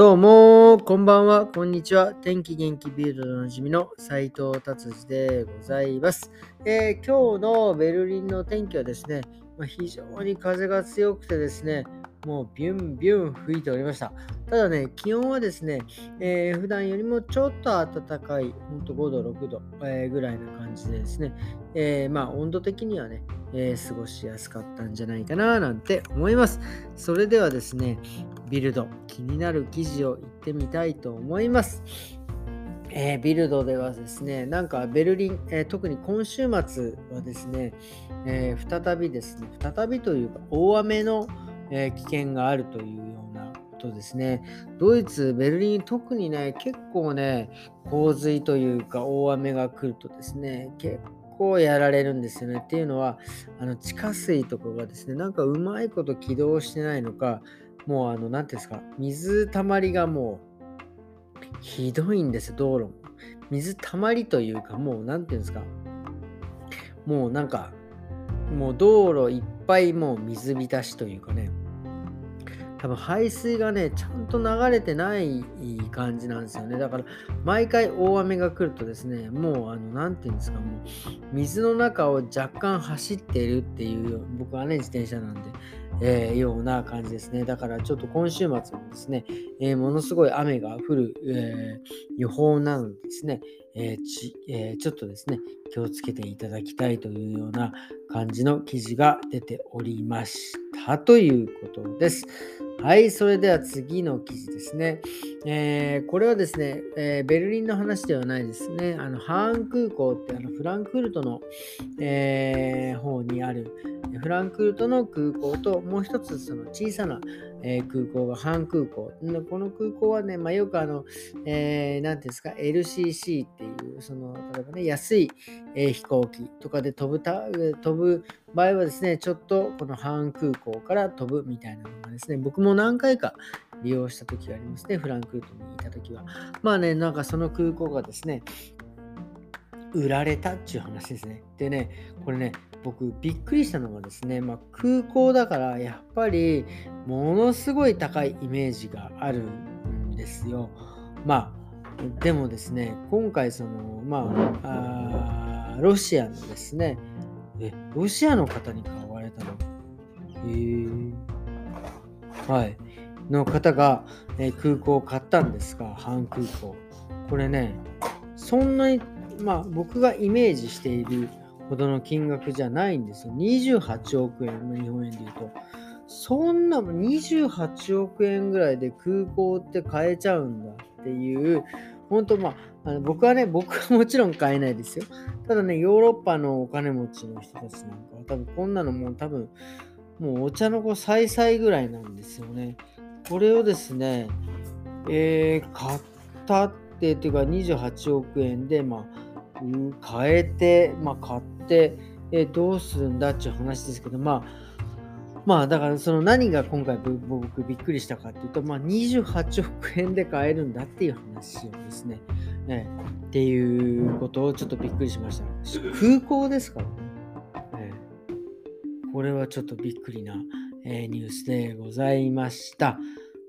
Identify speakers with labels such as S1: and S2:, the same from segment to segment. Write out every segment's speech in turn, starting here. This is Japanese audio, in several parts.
S1: どうも、こんばんは、こんにちは。天気元気ビルドでおなじみの斉藤達治でございます、えー、今日のベルリンの天気はですね、まあ、非常に風が強くてですね、もうビュンビュン吹いておりました。ただね、気温はですね、えー、普段よりもちょっと暖かい、ほんと5度、6度、えー、ぐらいな感じでですね、えー、まあ温度的にはね、えー、過ごしやすかったんじゃないかななんて思います。それではですね、ビルド、気になる記事を言ってみたいと思います。えー、ビルドではですね、なんかベルリン、えー、特に今週末はですね、えー、再びですね、再びというか大雨の、え危険があるというようなことですね。ドイツ、ベルリン、特にね、結構ね、洪水というか大雨が来るとですね、結構やられるんですよね。っていうのは、あの地下水とかがですね、なんかうまいこと起動してないのか、もうあの、なんていうんですか、水たまりがもう、ひどいんです、道路も。水たまりというか、もう、なんていうんですか、もうなんか、もう道路いっぱいもう水浸しというかね、多分排水がね、ちゃんと流れてない感じなんですよね。だから、毎回大雨が来るとですね、もう、あの、何て言うんですか、もう、水の中を若干走っているっていう、僕はね、自転車なんで、えー、ような感じですね。だからちょっと今週末もですね、えー、ものすごい雨が降る、えー、予報なのでですね、えちえちょっとですね、気をつけていただきたいというような感じの記事が出ておりましたということです。はい、それでは次の記事ですね。えー、これはですね、えー、ベルリンの話ではないですね。あのハーン空港ってあのフランクフルトの、えー、方にあるフランクフルトの空港ともう一つその小さな、え空港がハーン空港。この空港はね、まあ、よくあの、えー、ていうんですか、LCC っていう、その、例えばね、安い、えー、飛行機とかで飛ぶた、飛ぶ場合はですね、ちょっとこのハーン空港から飛ぶみたいなのがですね、僕も何回か利用した時がありますね、フランクフルトにいた時は。まあね、なんかその空港がですね、売られたっていう話ですね。でね、これね、僕びっくりしたのがですね、まあ、空港だからやっぱりものすごい高いイメージがあるんですよ。まあでもですね今回そのまあロシアのですねえロシアの方に買われたの？へえ、はい。の方が、え、空港を買ったんですが半空港。これねそんなにまあ僕がイメージしているほどの金額じゃないんですよ。28億円の日本円で言うと。そんな28億円ぐらいで空港って買えちゃうんだっていう、本当まあ、あの僕はね、僕はもちろん買えないですよ。ただね、ヨーロッパのお金持ちの人たちなんかは多分こんなのもう多分、もうお茶の子さいさいぐらいなんですよね。これをですね、えー、買ったってっていうか28億円で、まあ、変えて、まあ、買って、えどうするんだっていう話ですけど、まあ、まあだからその何が今回僕びっくりしたかっていうと、まあ、28億円で買えるんだっていう話をですね、えっていうことをちょっとびっくりしました。空港ですからね。えこれはちょっとびっくりな、えニュースでございました。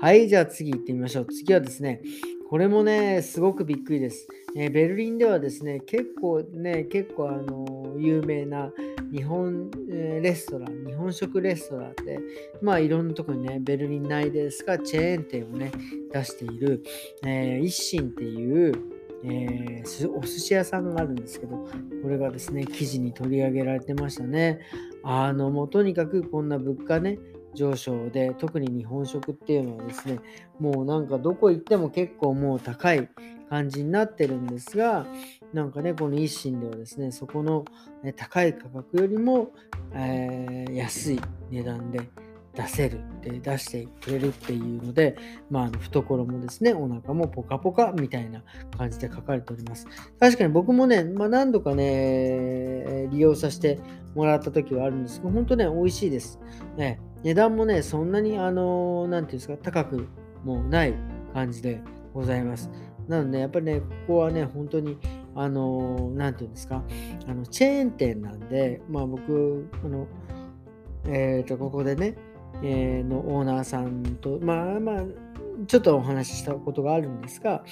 S1: はい、じゃあ次行ってみましょう。次はですね、これもね、すごくびっくりです。えー、ベルリンではですね、結構ね、結構あの有名な日本、えー、レストラン、日本食レストランで、まあいろんなとこにね、ベルリン内ですが、チェーン店をね、出している、えー、一心っていう、えー、お寿司屋さんがあるんですけど、これがですね、記事に取り上げられてましたね。あの、もうとにかくこんな物価ね、上昇で、特に日本食っていうのはですね、もうなんかどこ行っても結構もう高い感じになってるんですが、なんかね、この一心ではですね、そこの高い価格よりも、えー、安い値段で出せるって出してくれるっていうので、まあ、懐もですね、お腹もポカポカみたいな感じで書かれております。確かに僕もね、まあ、何度かね、利用させてもらった時はあるんですけど、本当ね、美味しいです。ね、値段もね、そんなに、あの、なんていうんですか、高くもない感じでございます。なので、やっぱりね、ここはね、本当に、あの、なんていうんですか、あのチェーン店なんで、まあ僕、あの、えっ、ー、と、ここでね、えー、のオーナーさんと、まあまあ、ちょっとお話ししたことがあるんですが、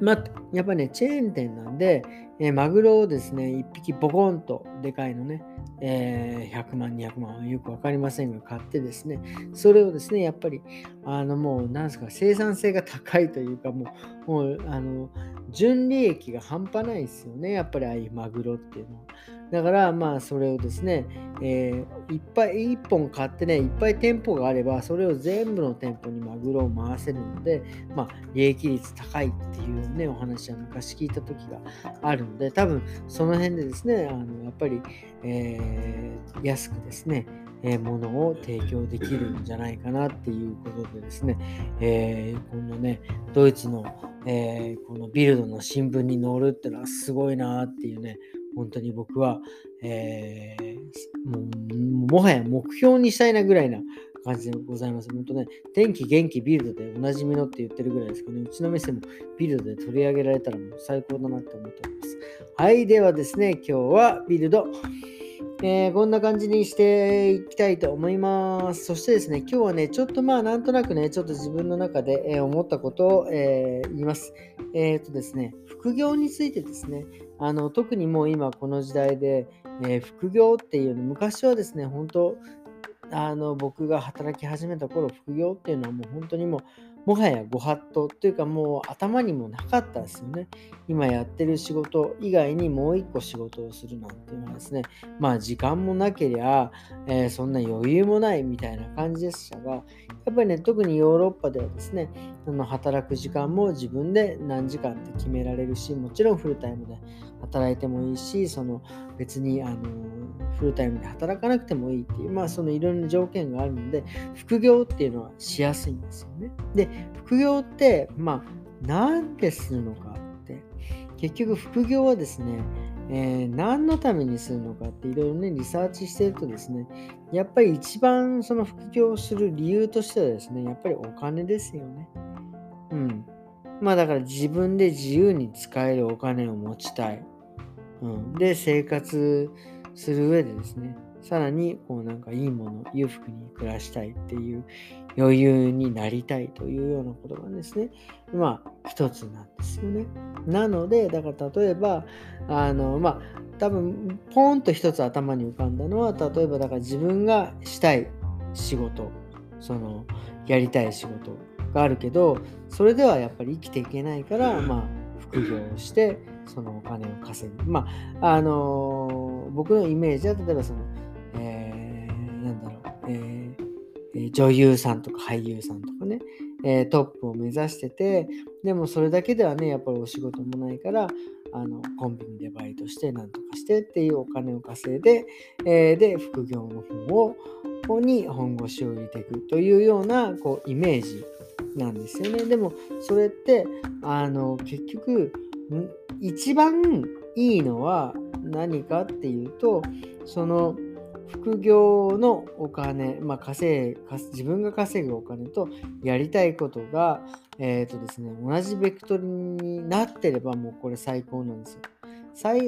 S1: まあ、やっぱりね、チェーン店なんで、えー、マグロをですね、1匹ボコンとでかいのね、えー、100万、200万、よく分かりませんが、買ってですね、それをですね、やっぱり、あの、もう、なんですか、生産性が高いというか、もう、もう、あの、純利益が半端ないですよね、やっぱりああいうマグロっていうのは。だから、まあ、それをですね、えー、いっぱい、1本買ってね、いっぱい店舗があれば、それを全部の店舗にマグロを回せるので、まあ、利益率高いっていうね、お話は昔聞いた時があるので、多分、その辺でですね、あのやっぱり、えー、安くですね、えー、ものを提供できるんじゃないかなっていうことでですね、えー、このね、ドイツの、えー、このビルドの新聞に載るっていうのはすごいなっていうね、本当に僕は、えー、ももはや目標にしたいなぐらいな感じでございます。本当ね、天気、元気、ビルドでおなじみのって言ってるぐらいですかね。うちの店もビルドで取り上げられたらもう最高だなって思っております。はい、ではですね、今日はビルド。えー、こんな感じにしていきたいと思います。そしてですね、今日はね、ちょっとまあなんとなくね、ちょっと自分の中で、えー、思ったことを、えー、言います。えっ、とですね、副業についてですね、あの特にもう今この時代で、え副業っていうの、昔はですね、本当あの僕が働き始めた頃、副業っていうのはもう本当にもうもはやご法度っていうかもう頭にもなかったですよね。今やってる仕事以外にもう一個仕事をするなんていうのはですね、まあ時間もなけりゃ、えー、そんな余裕もないみたいな感じでしたが、やっぱりね、特にヨーロッパではですね、あの働く時間も自分で何時間って決められるし、もちろんフルタイムで働いてもいいし、その別にあのフルタイムで働かなくてもいいっていう、まあそのいろんな条件があるので、副業っていうのはしやすいんですよね。で、副業って、まあ、なんでするのかって、結局副業はですね、えー、何のためにするのかっていろいろね、リサーチしてるとですね、やっぱり一番その副業をする理由としてはですね、やっぱりお金ですよね。うん。まあだから自分で自由に使えるお金を持ちたい。うん、で、生活する上でですね、さらにこうなんかいいもの、裕福に暮らしたいっていう余裕になりたいというようなことがですね、まあ一つなんですよね。なので、だから例えば、あの、まあ多分ポンと一つ頭に浮かんだのは、例えばだから自分がしたい仕事、そのやりたい仕事があるけど、それではやっぱり生きていけないから、まあ副業をして、そのお金を稼ぐ。まあ、あのー、僕のイメージは、例えばその、えー、なんだろう、えー、女優さんとか俳優さんとかね、え、トップを目指してて、でもそれだけではね、やっぱりお仕事もないから、あのコンビニでバイトしてなんとかしてっていうお金を稼いで、えー、で副業の方をここに本腰を入れていくというようなこうイメージなんですよね。でもそれってあの結局一番いいのは何かっていうとその副業のお金、まあ、稼自分が稼ぐお金とやりたいことが、えーとですね、同じベクトルになってればもうこれ最高なんですよ。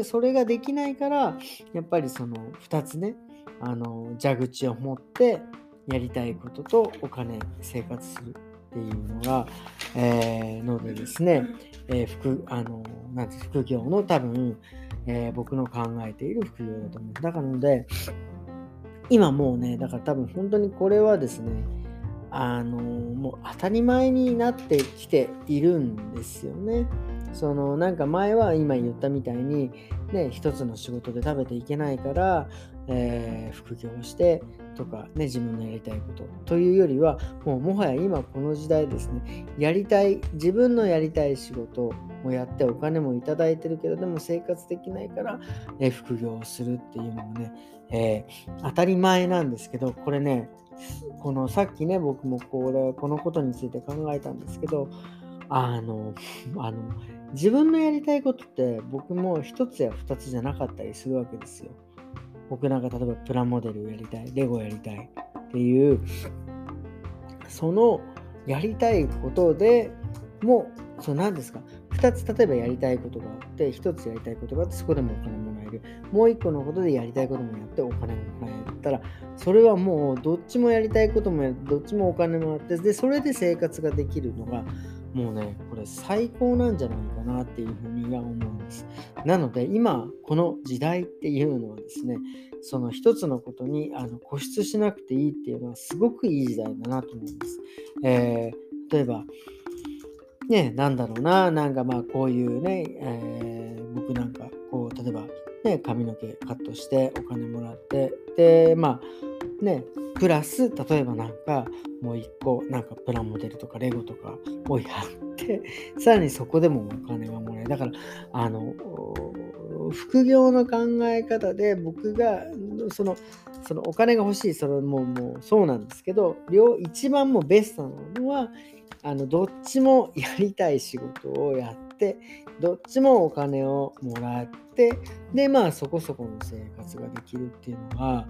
S1: それができないからやっぱりその2つねあの蛇口を持ってやりたいこととお金生活するっていうのが、えー、のでですね、えー、副あのなんて副業の多分、えー、僕の考えている副業だと思う。だからので、今もうね、だから多分本当にこれはですね、あのもう当たり前になってきているんですよね。そのなんか前は今言ったみたいに、ね、一つの仕事で食べていけないから、えー、副業をしてとかね自分のやりたいことというよりはもうもはや今この時代ですねやりたい自分のやりたい仕事をやってお金もいただいてるけどでも生活できないから、え、副業をするっていうのもね、えー、当たり前なんですけどこれねこのさっきね僕もこれこのことについて考えたんですけどあのあの自分のやりたいことって僕も一つや二つじゃなかったりするわけですよ。僕なんか例えばプラモデルやりたい、レゴやりたいっていう、そのやりたいことでもう、その何ですか、2つ例えばやりたいことがあって、1つやりたいことがあって、そこでもお金もらえる。もう一個のことでやりたいこともやってお金ももらえたら、それはもうどっちもやりたいこともや、どっちもお金もらって、で、それで生活ができるのが、もうね、これ最高なんじゃないかなっていうふうには思うんです。なので、今、この時代っていうのはですね、その一つのことにあの固執しなくていいっていうのはすごくいい時代だなと思います。えー、例えば、ね、なんだろうな、なんかまあこういうね、えー、僕なんかこう、例えばね、髪の毛カットしてお金もらって、で、まあね、プラス、例えばなんかもう一個、なんかプラモデルとかレゴとかをやって、さらにそこでもお金がもらえる。だから、あの、副業の考え方で僕がそのそのお金が欲しいそれももうそうなんですけど両一番もベストなのはあのどっちもやりたい仕事をやってどっちもお金をもらってでまあそこそこの生活ができるっていうのは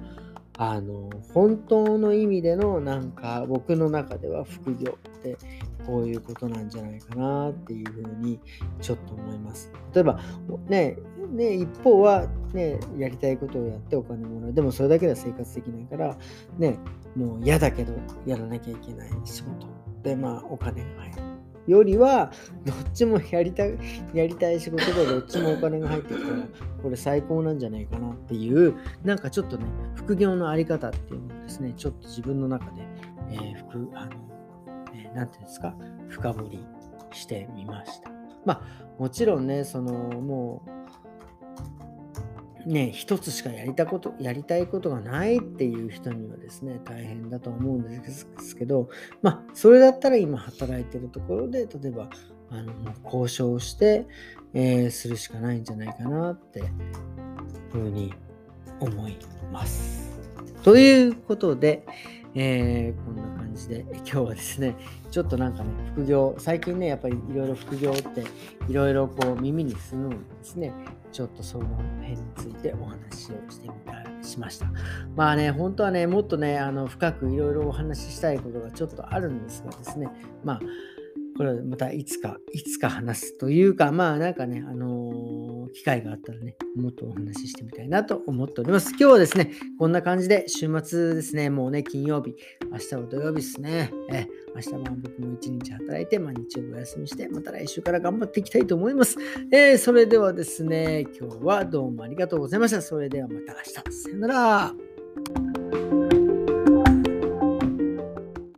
S1: あの本当の意味でのなんか僕の中では副業ってこういうことなんじゃないかなっていうふうにちょっと思います。例えばね、ね一方はね、やりたいことをやってお金もらう。でもそれだけでは生活できないから、ね、もう嫌だけどやらなきゃいけない仕事で、まあお金が入る。よりは、どっちもやりたい、やりたい仕事でどっちもお金が入ってきたら、これ最高なんじゃないかなっていう、なんかちょっとね、副業のあり方っていうのをですね、ちょっと自分の中で、えー、副、あの、えー、ていうんですか、深掘りしてみました。まあ、もちろんね、その、もう、ね、一つしかやりたこと、やりたいことがないっていう人にはですね、大変だと思うんですけど、まあ、それだったら今働いてるところで、例えば、あの、交渉して、えー、するしかないんじゃないかなってふうに思います。ということで、えー、こんな感じで、今日はですね、ちょっとなんかね、副業、最近ね、やっぱりいろいろ副業っていろいろこう耳にするのでですね、ちょっとその辺についてお話をしてみたしました。まあね、本当はね、もっとね、あの深くいろいろお話ししたいことがちょっとあるんですがですね、まあ、これはまたいつか、いつか話すというか、まあなんかね、あの、機会があったらね、もっとお話ししてみたいなと思っております。今日はですね、こんな感じで週末ですね、もうね、金曜日、明日は土曜日ですね。え明日は僕も一日働いて、まあ、日曜日お休みして、また来週から頑張っていきたいと思います。えー、それではですね、今日はどうもありがとうございました。それではまた明日。さよなら。